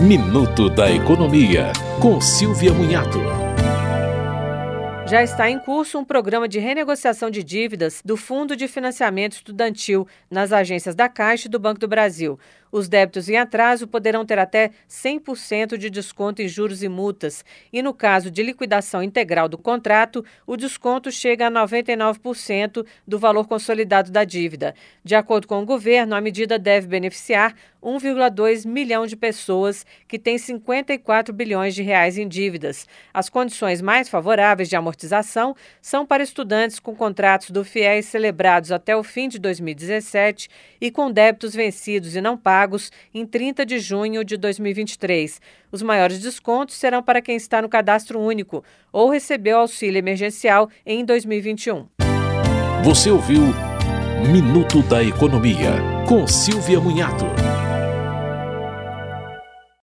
Minuto da Economia, com Silvia Munhato. Já está em curso um programa de renegociação de dívidas do Fundo de Financiamento Estudantil nas agências da Caixa e do Banco do Brasil. Os débitos em atraso poderão ter até 100% de desconto em juros e multas. E no caso de liquidação integral do contrato, o desconto chega a 99% do valor consolidado da dívida. De acordo com o governo, a medida deve beneficiar 1,2 milhão de pessoas que têm 54 bilhões de reais em dívidas. As condições mais favoráveis de amortização são para estudantes com contratos do FIES celebrados até o fim de 2017 e com débitos vencidos e não pagos pagos em 30 de junho de 2023. Os maiores descontos serão para quem está no cadastro único ou recebeu auxílio emergencial em 2021. Você ouviu Minuto da Economia, com Silvia Munhato.